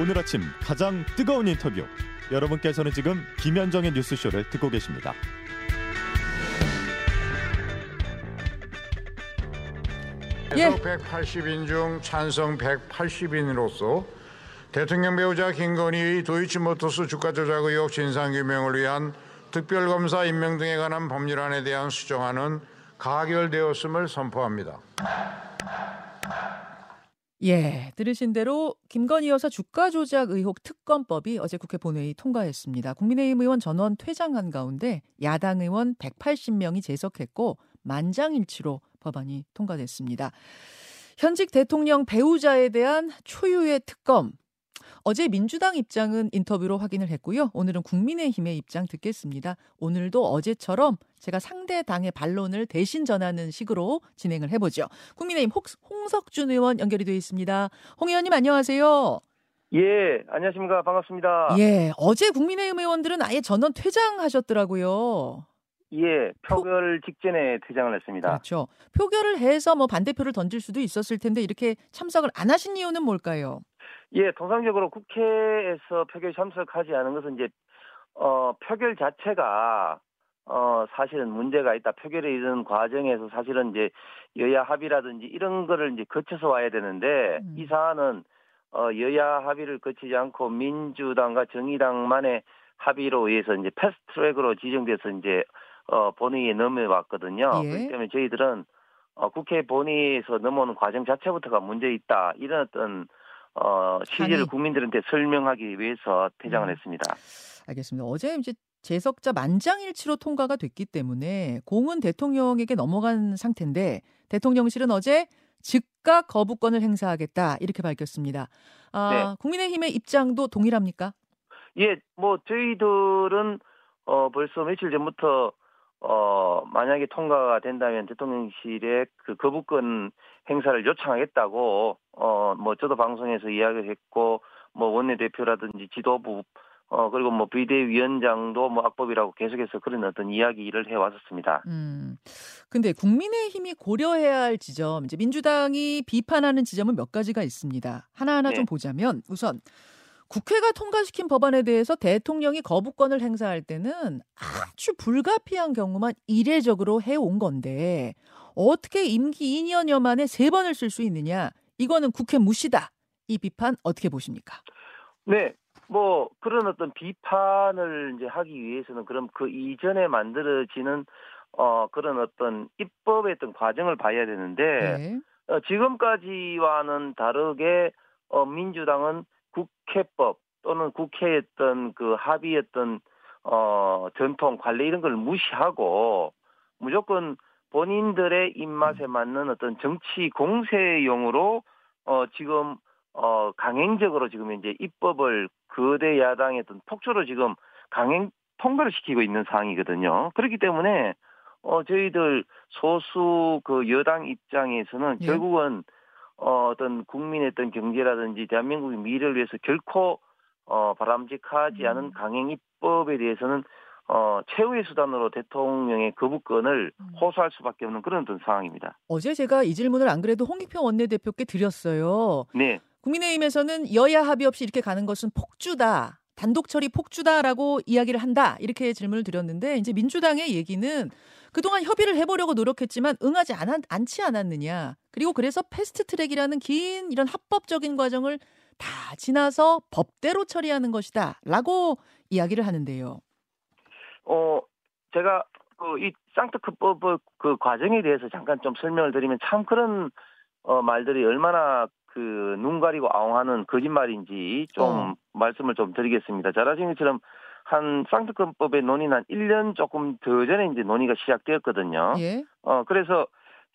오늘 아침 가장 뜨거운 인터뷰. 여러분께서는 지금 김현정의 뉴스쇼를 듣고 계십니다. 예. 180인 중 찬성 180인으로서 대통령 배우자 김건희의 도이치모터스 주가 조작 의혹 진상규명을 위한 특별검사 임명 등에 관한 법률안에 대한 수정안은 가결되었음을 선포합니다. 예, 들으신 대로 김건희 여사 주가 조작 의혹 특검법이 어제 국회 본회의 통과했습니다. 국민의힘 의원 전원 퇴장한 가운데 야당 의원 180명이 제석했고 만장일치로 법안이 통과됐습니다. 현직 대통령 배우자에 대한 초유의 특검 어제 민주당 입장은 인터뷰로 확인을 했고요. 오늘은 국민의힘의 입장 듣겠습니다. 오늘도 어제처럼 제가 상대 당의 반론을 대신 전하는 식으로 진행을 해보죠. 국민의힘 홍석준 의원 연결이 되어 있습니다. 홍 의원님 안녕하세요. 예, 안녕하십니까. 반갑습니다. 예, 어제 국민의힘 의원들은 아예 전원 퇴장하셨더라고요. 예, 표결 표... 직전에 퇴장을 했습니다. 그렇죠. 표결을 해서 뭐 반대표를 던질 수도 있었을 텐데 이렇게 참석을 안 하신 이유는 뭘까요? 예, 통상적으로 국회에서 표결 참석하지 않은 것은 이제 어 표결 자체가 어 사실은 문제가 있다. 표결에 이르는 과정에서 사실은 이제 여야 합의라든지 이런 거를 이제 거쳐서 와야 되는데 음. 이 사안은 어 여야 합의를 거치지 않고 민주당과 정의당만의 합의로 의해서 이제 패스트 트랙으로 지정돼서 이제 어 본회의에 넘어왔거든요. 예. 그렇기 때문에 저희들은 어 국회 본회의에서 넘어오는 과정 자체부터가 문제 있다. 이런 어떤 어, 취지를 국민들한테 설명하기 위해서 퇴장을 음. 했습니다. 알겠습니다. 어제 이제 재석자 만장일치로 통과가 됐기 때문에 공은 대통령에게 넘어간 상태인데 대통령실은 어제 즉각 거부권을 행사하겠다 이렇게 밝혔습니다. 아, 네. 국민의힘의 입장도 동일합니까? 예, 뭐 저희들은 어 벌써 며칠 전부터 어, 만약에 통과가 된다면 대통령실에 그 거부권 행사를 요청하겠다고, 어, 뭐, 저도 방송에서 이야기를 했고, 뭐, 원내대표라든지 지도부, 어, 그리고 뭐, 비대위원장도 뭐, 악법이라고 계속해서 그런 어떤 이야기를 해 왔었습니다. 음. 근데 국민의힘이 고려해야 할 지점, 이제 민주당이 비판하는 지점은 몇 가지가 있습니다. 하나하나 네. 좀 보자면, 우선, 국회가 통과시킨 법안에 대해서 대통령이 거부권을 행사할 때는 아주 불가피한 경우만 이례적으로 해온 건데 어떻게 임기 2년여 만에 세 번을 쓸 수 있느냐? 이거는 국회 무시다. 이 비판 어떻게 보십니까? 네. 뭐 그런 어떤 비판을 이제 하기 위해서는 그럼 그 이전에 만들어지는 어 그런 어떤 입법의 어떤 과정을 봐야 되는데 네. 어, 지금까지와는 다르게 어 민주당은 국회법 또는 국회였던 그 합의했던 어 전통 관례 이런 걸 무시하고 무조건 본인들의 입맛에 맞는 어떤 정치 공세용으로 어 지금 어 강행적으로 지금 이제 입법을 거대 야당의 어떤 폭주로 지금 강행 통과를 시키고 있는 상황이거든요. 그렇기 때문에 어 저희들 소수 그 여당 입장에서는 예. 결국은 어, 어떤 국민의 어떤 경제라든지 대한민국의 미래를 위해서 결코 어, 바람직하지 않은 음. 강행 입법에 대해서는 어, 최후의 수단으로 대통령의 거부권을 음. 호소할 수밖에 없는 그런 어떤 상황입니다. 어제 제가 이 질문을 안 그래도 홍익표 원내대표께 드렸어요. 네. 국민의힘에서는 여야 합의 없이 이렇게 가는 것은 폭주다. 단독 처리 폭주다라고 이야기를 한다. 이렇게 질문을 드렸는데 이제 민주당의 얘기는 그동안 협의를 해보려고 노력했지만 응하지 않, 않지 않았느냐. 그리고 그래서 패스트 트랙이라는 긴 이런 합법적인 과정을 다 지나서 법대로 처리하는 것이다. 라고 이야기를 하는데요. 어, 제가 그 이 쌍특급법 그 과정에 대해서 잠깐 좀 설명을 드리면 참 그런 어, 말들이 얼마나 그 눈 가리고 아웅하는 거짓말인지 좀 어. 말씀을 좀 드리겠습니다. 잘 아시는 것처럼 한 쌍특검법의 논의는 한 1년 조금 더 전에 이제 논의가 시작되었거든요. 예. 어, 그래서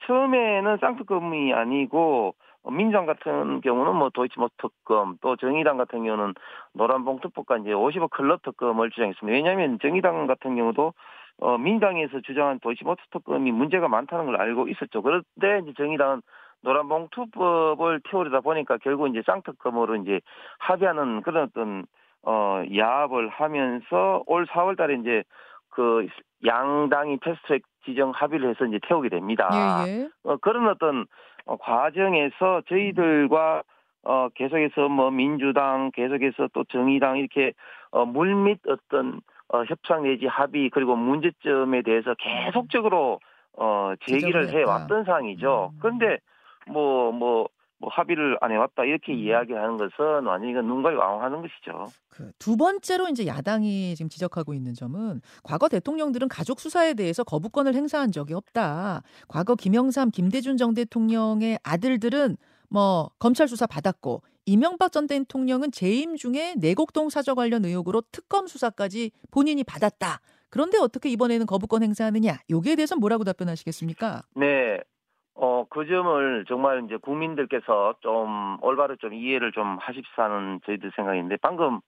처음에는 쌍특검이 아니고 민주당 같은 경우는 뭐 도이치모터 특검 또 정의당 같은 경우는 노란봉투법과 이제 50억 클럽 특검을 주장했습니다. 왜냐하면 정의당 같은 경우도 어, 민당에서 주장한 도이치모터 특검이 문제가 많다는 걸 알고 있었죠. 그런데 이제 정의당은 노란봉 투법을 태우려다 보니까 결국 이제 쌍특검으로 이제 합의하는 그런 어떤 어, 야합을 하면서 올 4월 달에 이제 그 양당이 패스트트랙 지정 합의를 해서 이제 태우게 됩니다. 예, 예. 어, 그런 어떤 어, 과정에서 저희들과 어, 계속해서 뭐 민주당, 계속해서 또 정의당 이렇게 어, 물밑 어떤 어, 협상 내지 합의 그리고 문제점에 대해서 계속적으로 어, 제기를 해 왔던 상황이죠. 음. 그런데 뭐, 뭐, 뭐 합의를 안 해왔다 이렇게 음. 이야기하는 것은 완전히 눈가리 왕하는 것이죠. 그 두 번째로 이제 야당이 지금 지적하고 있는 점은 과거 대통령들은 가족 수사에 대해서 거부권을 행사한 적이 없다. 과거 김영삼, 김대중 전 대통령의 아들들은 뭐 검찰 수사 받았고 이명박 전 대통령은 재임 중에 내곡동 사저 관련 의혹으로 특검 수사까지 본인이 받았다. 그런데 어떻게 이번에는 거부권 행사하느냐? 여기에 대해서 뭐라고 답변하시겠습니까? 네. 어, 그 점을 정말 이제 국민들께서 좀 올바로 좀 이해를 좀 하십사는 저희들 생각인데 방금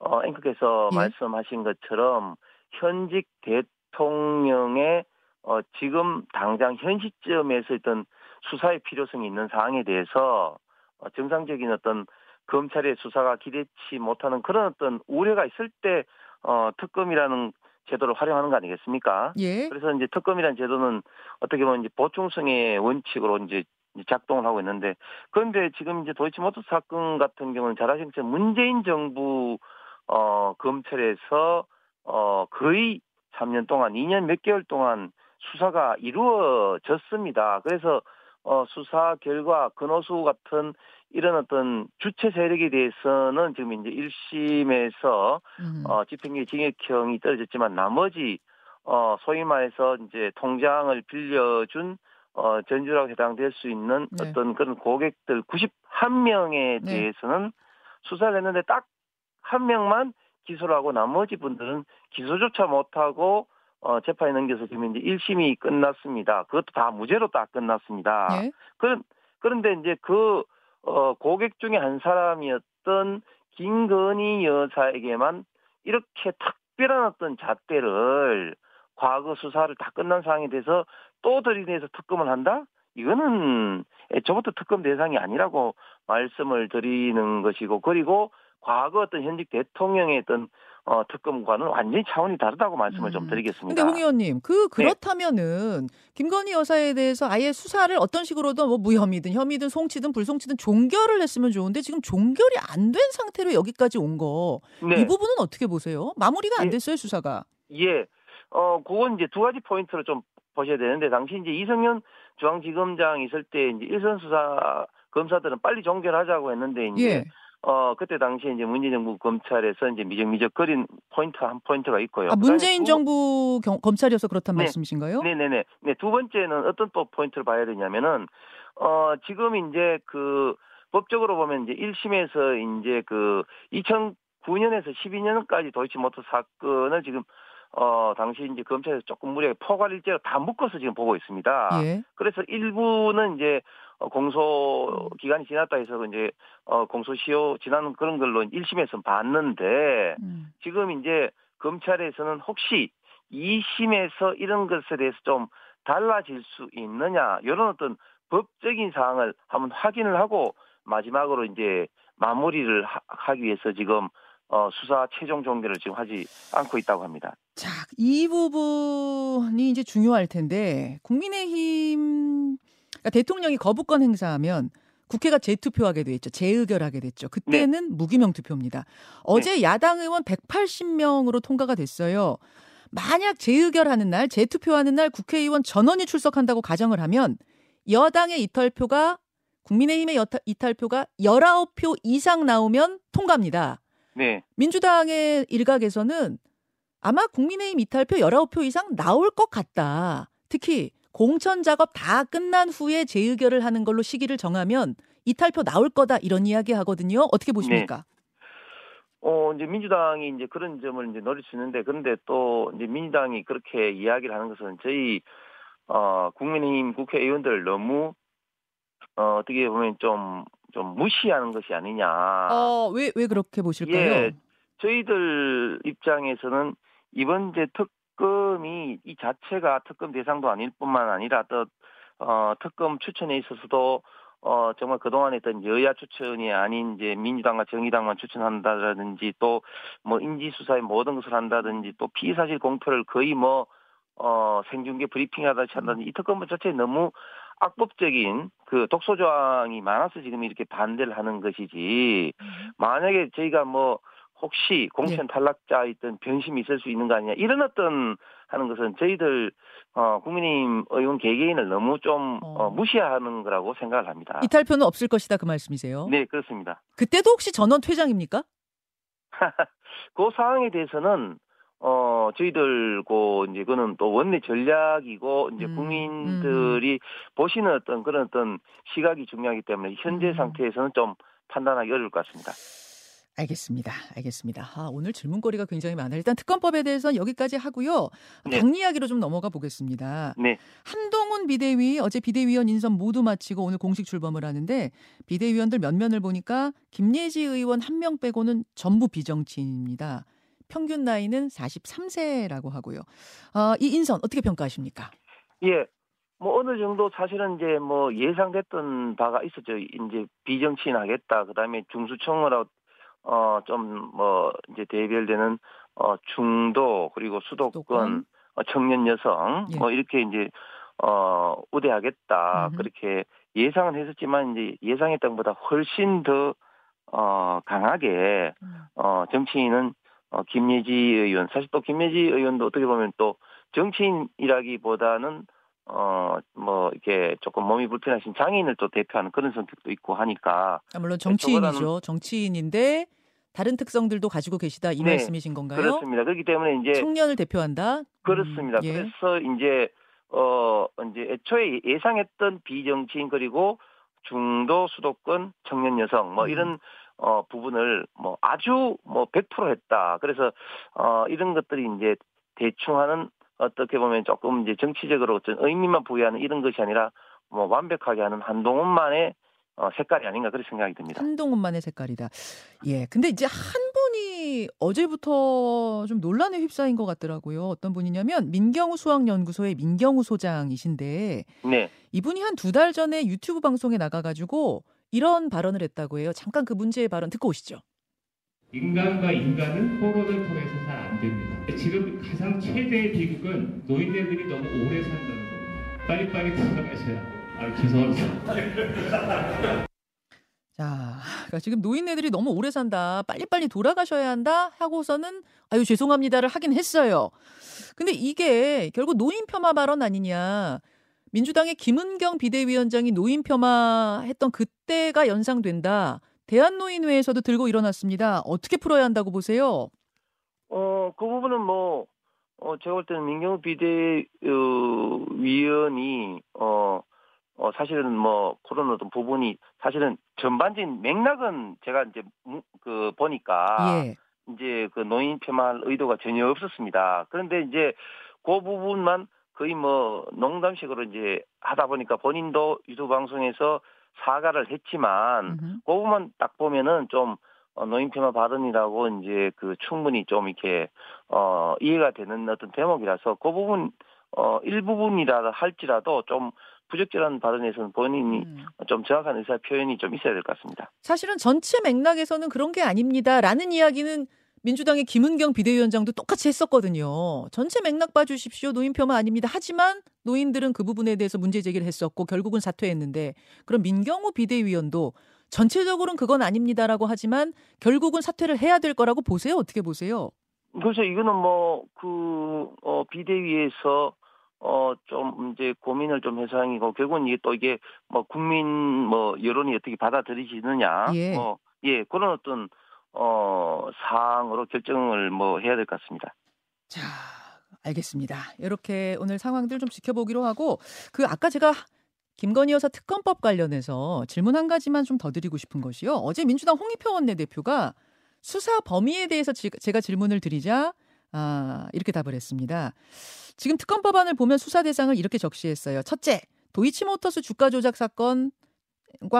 어, 앵커께서 예? 말씀하신 것처럼 현직 대통령의 어, 지금 당장 현 시점에서 어떤 수사의 필요성이 있는 사항에 대해서 어, 정상적인 어떤 검찰의 수사가 기대치 못하는 그런 어떤 우려가 있을 때 어, 특검이라는 제도를 활용하는 거 아니겠습니까? 예. 그래서 이제 특검이라는 제도는 어떻게 보면 이제 보충성의 원칙으로 이제 작동을 하고 있는데 그런데 지금 이제 도이치모터 사건 같은 경우는 잘 것처럼 문재인 정부 어 검찰에서 어 거의 3년 동안 2년 몇 개월 동안 수사가 이루어졌습니다. 그래서 어 수사 결과 근호수 같은 이런 어떤 주체 세력에 대해서는 지금 이제 1심에서 음. 어, 집행유예 징역형이 떨어졌지만 나머지 어, 소위 말해서 이제 통장을 빌려준 어, 전주라고 해당될 수 있는 네. 어떤 그런 고객들 91명에 대해서는 수사를 했는데 딱 한 명만 기소를 하고 나머지 분들은 기소조차 못하고 어, 재판에 넘겨서 지금 이제 1심이 끝났습니다. 그것도 다 무죄로 딱 끝났습니다. 네. 그런, 그런데 이제 그 어, 고객 중에 한 사람이었던 김건희 여사에게만 이렇게 특별한 어떤 잣대를 과거 수사를 다 끝난 상황에 대해서 또 들이대서 특검을 한다? 이거는 저부터 특검 대상이 아니라고 말씀을 드리는 것이고 그리고 과거 어떤 현직 대통령의 어떤 어, 특검과는 완전히 차원이 다르다고 말씀을 음. 좀 드리겠습니다. 근데 홍 의원님, 그 네. 그렇다면은 네. 김건희 여사에 대해서 아예 수사를 어떤 식으로든 뭐 무혐의든 혐의든 송치든 불송치든 종결을 했으면 좋은데 지금 종결이 안 된 상태로 여기까지 온 거. 네. 이 부분은 어떻게 보세요? 마무리가 안 예. 됐어요, 수사가. 예. 어, 그건 이제 두 가지 포인트를 좀 보셔야 되는데 당시 이제 이성윤 중앙지검장 있을 때 이제 일선 수사 검사들은 빨리 종결하자고 했는데 이제 예. 어 그때 당시에 이제 문재인 정부 검찰에서 이제 미적미적거린 포인트 한 포인트가 있고요. 아 문재인 두, 정부 경, 검찰이어서 그렇단 네, 말씀이신가요? 네네네. 네 두 번째는 어떤 또 포인트를 봐야 되냐면은 어 지금 이제 그 법적으로 보면 이제 1심에서 이제 그 2009년에서 12년까지 도이치모터 사건을 지금 어, 당시 이제 검찰에서 조금 무리하게 포괄 일제로 다 묶어서 지금 보고 있습니다. 예. 그래서 일부는 이제 어, 공소 기간이 지났다 해서 이제 어, 공소시효 지난 그런 걸로 1심에서 봤는데 음. 지금 이제 검찰에서는 혹시 2심에서 이런 것에 대해서 좀 달라질 수 있느냐 이런 어떤 법적인 사항을 한번 확인을 하고 마지막으로 이제 마무리를 하, 기 위해서 지금 어, 수사 최종 종결을 지금 하지 않고 있다고 합니다. 자, 이 부분이 이제 중요할 텐데 국민의힘 그러니까 대통령이 거부권 행사하면 국회가 재투표하게 됐죠. 재의결하게 됐죠. 그때는 네. 무기명 투표입니다. 어제 네. 야당 의원 180명으로 통과가 됐어요. 만약 재의결하는 날, 재투표하는 날 국회의원 전원이 출석한다고 가정을 하면 여당의 이탈표가 국민의힘의 여타, 이탈표가 19표 이상 나오면 통과합니다. 네. 민주당의 일각에서는 아마 국민의힘 이탈표 19표 이상 나올 것 같다. 특히 공천 작업 다 끝난 후에 재의결을 하는 걸로 시기를 정하면 이탈표 나올 거다 이런 이야기 하거든요. 어떻게 보십니까? 네. 어, 이제 민주당이 이제 그런 점을 이제 있는데, 그런데 또 이제 민주당이 그렇게 이야기를 하는 것은 저희, 어, 국민의힘 국회의원들 너무, 어, 어떻게 보면 좀, 좀 무시하는 것이 아니냐. 어, 왜, 왜 그렇게 보실까요? 예, 저희들 입장에서는 이번 이제 특, 특검이 이 자체가 특검 대상도 아닐 뿐만 아니라 또 어, 특검 추천에 있어서도 어, 정말 그동안 했던 여야 추천이 아닌 이제 민주당과 정의당만 추천한다든지 또 뭐 인지수사의 모든 것을 한다든지 또 피의사실 공표를 거의 뭐 어, 생중계 브리핑 하다시 한다든지 이 특검 자체 너무 악법적인 그 독소 조항이 많아서 지금 이렇게 반대를 하는 것이지 음. 만약에 저희가 뭐 혹시 공천 예. 탈락자 있던 변심이 있을 수 있는 거 아니냐 이런 어떤 하는 것은 저희들 어, 국민의힘 의원 개개인을 너무 좀 어. 어, 무시하는 거라고 생각을 합니다. 이탈표는 없을 것이다 그 말씀이세요? 네 그렇습니다. 그때도 혹시 전원 퇴장입니까? 그 사항에 대해서는 어 저희들 고 이제 그는 또 원내 전략이고 이제 음, 국민들이 음. 보시는 어떤 그런 어떤 시각이 중요하기 때문에 현재 음. 상태에서는 좀 판단하기 어려울 것 같습니다. 알겠습니다. 알겠습니다. 아, 오늘 질문거리가 굉장히 많아요. 일단 특검법에 대해서는 여기까지 하고요. 네. 당 이야기로 좀 넘어가 보겠습니다. 네. 한동훈 비대위 어제 비대위원 인선 모두 마치고 오늘 공식 출범을 하는데 비대위원들 면면을 보니까 김예지 의원 한 명 빼고는 전부 비정치인입니다. 평균 나이는 43세라고 하고요. 아, 이 인선 어떻게 평가하십니까? 예. 뭐 어느 정도 사실은 이제 뭐 예상됐던 바가 있었죠. 이제 비정치인 하겠다. 그다음에 중수청으로 어 좀 뭐 이제 대별되는 어 중도 그리고 수도권, 수도권? 어, 청년 여성 예. 뭐 이렇게 이제 어 우대하겠다 음흠. 그렇게 예상은 했었지만 이제 예상했던 것보다 훨씬 더 어, 강하게 음. 어 정치인은 어 김예지 의원 사실 또 김예지 의원도 어떻게 보면 또 정치인이라기보다는 어, 뭐, 이렇게 조금 몸이 불편하신 장애인을 또 대표하는 그런 성격도 있고 하니까. 아, 물론 정치인이죠. 정치인인데 다른 특성들도 가지고 계시다 이 네, 말씀이신 건가요? 그렇습니다. 그렇기 때문에 이제 청년을 대표한다. 그렇습니다. 음, 예. 그래서 이제 어 이제 애초에 예상했던 비정치인 그리고 중도 수도권 청년 여성 뭐 음. 이런 어 부분을 뭐 아주 뭐 100% 했다. 그래서 어 이런 것들이 이제 대충 하는 어떻게 보면 조금 이제 정치적으로 어떤 의미만 부여하는 이런 것이 아니라 뭐 완벽하게 하는 한동훈만의 어, 색깔이 아닌가 그렇게 생각이 듭니다. 한동훈만의 색깔이다. 예. 근데 이제 한 분이 어제부터 좀 논란에 휩싸인 것 같더라고요. 어떤 분이냐면 민경우 수학연구소의 민경우 소장이신데 네. 이분이 한 두 달 전에 유튜브 방송에 나가가지고 이런 발언을 했다고 해요. 잠깐 그 문제의 발언 듣고 오시죠. 인간과 인간은 포로를 통해서 잘 안 됩니다. 지금 가장 최대의 비극은 노인네들이 너무 오래 산다는 겁니다. 빨리빨리 들어가셔야 하고. 아, 죄송합니다. 자, 그러니까 지금 노인네들이 너무 오래 산다. 빨리빨리 돌아가셔야 한다. 하고서는 아유 죄송합니다를 하긴 했어요. 근데 이게 결국 노인 폄하 발언 아니냐. 민주당의 김은경 비대위원장이 노인 폄하했던 그때가 연상된다. 대한노인회에서도 들고 일어났습니다. 어떻게 풀어야 한다고 보세요? 어, 그 부분은 뭐, 어, 제가 볼 때는 민경우 비대위원이, 어, 어, 사실은 뭐, 그런 어떤 부분이, 사실은 전반적인 맥락은 제가 이제, 그, 보니까, 예. 이제 그 노인 폄하할 의도가 전혀 없었습니다. 그런데 이제 그 부분만 거의 뭐 농담식으로 이제 하다 보니까 본인도 유튜브 방송에서 사과를 했지만 음흠. 그 부분만 딱 보면은 좀 어, 노인 폄하 발언이라고 이제 그 충분히 좀 이렇게 어 이해가 되는 어떤 대목이라서 그 부분 어 일부분이라 할지라도 좀 부적절한 발언에서는 본인이 음. 좀 정확한 의사 표현이 좀 있어야 될 것 같습니다. 사실은 전체 맥락에서는 그런 게 아닙니다라는 이야기는 민주당의 김은경 비대위원장도 똑같이 했었거든요. 전체 맥락 봐주십시오. 노인표만 아닙니다. 하지만 노인들은 그 부분에 대해서 문제 제기를 했었고 결국은 사퇴했는데 그럼 민경우 비대위원도 전체적으로는 그건 아닙니다라고 하지만 결국은 사퇴를 해야 될 거라고 보세요. 어떻게 보세요? 그래서 이거는 뭐 그 어, 비대위에서 어, 좀 이제 고민을 좀 해서 하고 결국은 이게 또 이게 뭐 국민 뭐 여론이 어떻게 받아들이시느냐. 예. 뭐, 예, 그런 어떤 어, 사항으로 결정을 뭐 해야 될 것 같습니다. 자, 알겠습니다. 이렇게 오늘 상황들 좀 지켜보기로 하고 그 아까 제가 김건희 여사 특검법 관련해서 질문 한 가지만 좀 더 드리고 싶은 것이요. 어제 민주당 홍익표 원내대표가 수사 범위에 대해서 제가 질문을 드리자 아, 이렇게 답을 했습니다. 지금 특검 법안을 보면 수사 대상을 이렇게 적시했어요. 첫째, 도이치모터스 주가 조작 사건과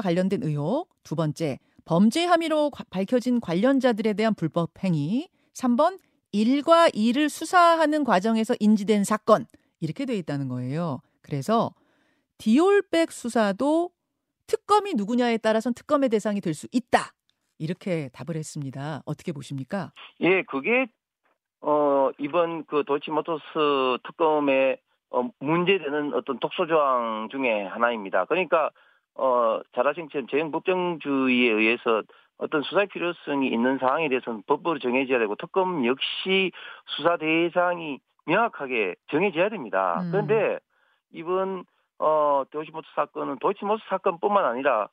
관련된 의혹. 두 번째, 범죄 혐의로 밝혀진 관련자들에 대한 불법 행위. 3번, 1과 2를 수사하는 과정에서 인지된 사건. 이렇게 돼 있다는 거예요. 그래서 디올백 수사도 특검이 누구냐에 따라서 특검의 대상이 될 수 있다. 이렇게 답을 했습니다. 어떻게 보십니까? 예, 그게 어 이번 그 도이치모터스 특검의 어, 문제되는 어떤 독소 조항 중에 하나입니다. 그러니까 어, 것처럼 재형 법정주의에 의해서 어떤 수사의 필요성이 있는 사항에 대해서는 법으로 정해져야 되고 특검 역시 수사 대상이 명확하게 정해져야 됩니다. 음. 그런데 이번 어, 도이치모터 사건은 도이치모터 사건뿐만 아니라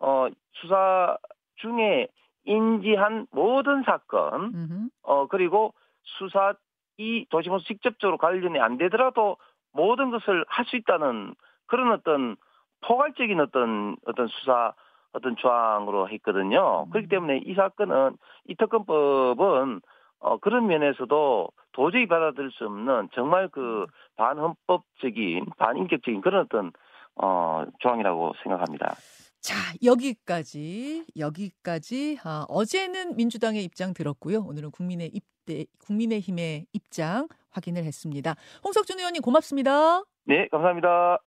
어, 수사 중에 인지한 모든 사건 음흠. 어 그리고 수사 이 도시모스 직접적으로 관련이 안 되더라도 모든 것을 할 수 있다는 그런 어떤 포괄적인 어떤 어떤 수사 어떤 조항으로 했거든요. 음. 그렇기 때문에 이 사건은 이 특검법은 어 그런 면에서도 도저히 받아들일 수 없는 정말 그 반헌법적인 반인격적인 그런 어떤 어 조항이라고 생각합니다. 자, 여기까지, 여기까지. 아, 어제는 민주당의 입장 들었고요. 오늘은 국민의 입대, 국민의힘의 입장 확인을 했습니다. 홍석준 의원님 고맙습니다. 네, 감사합니다.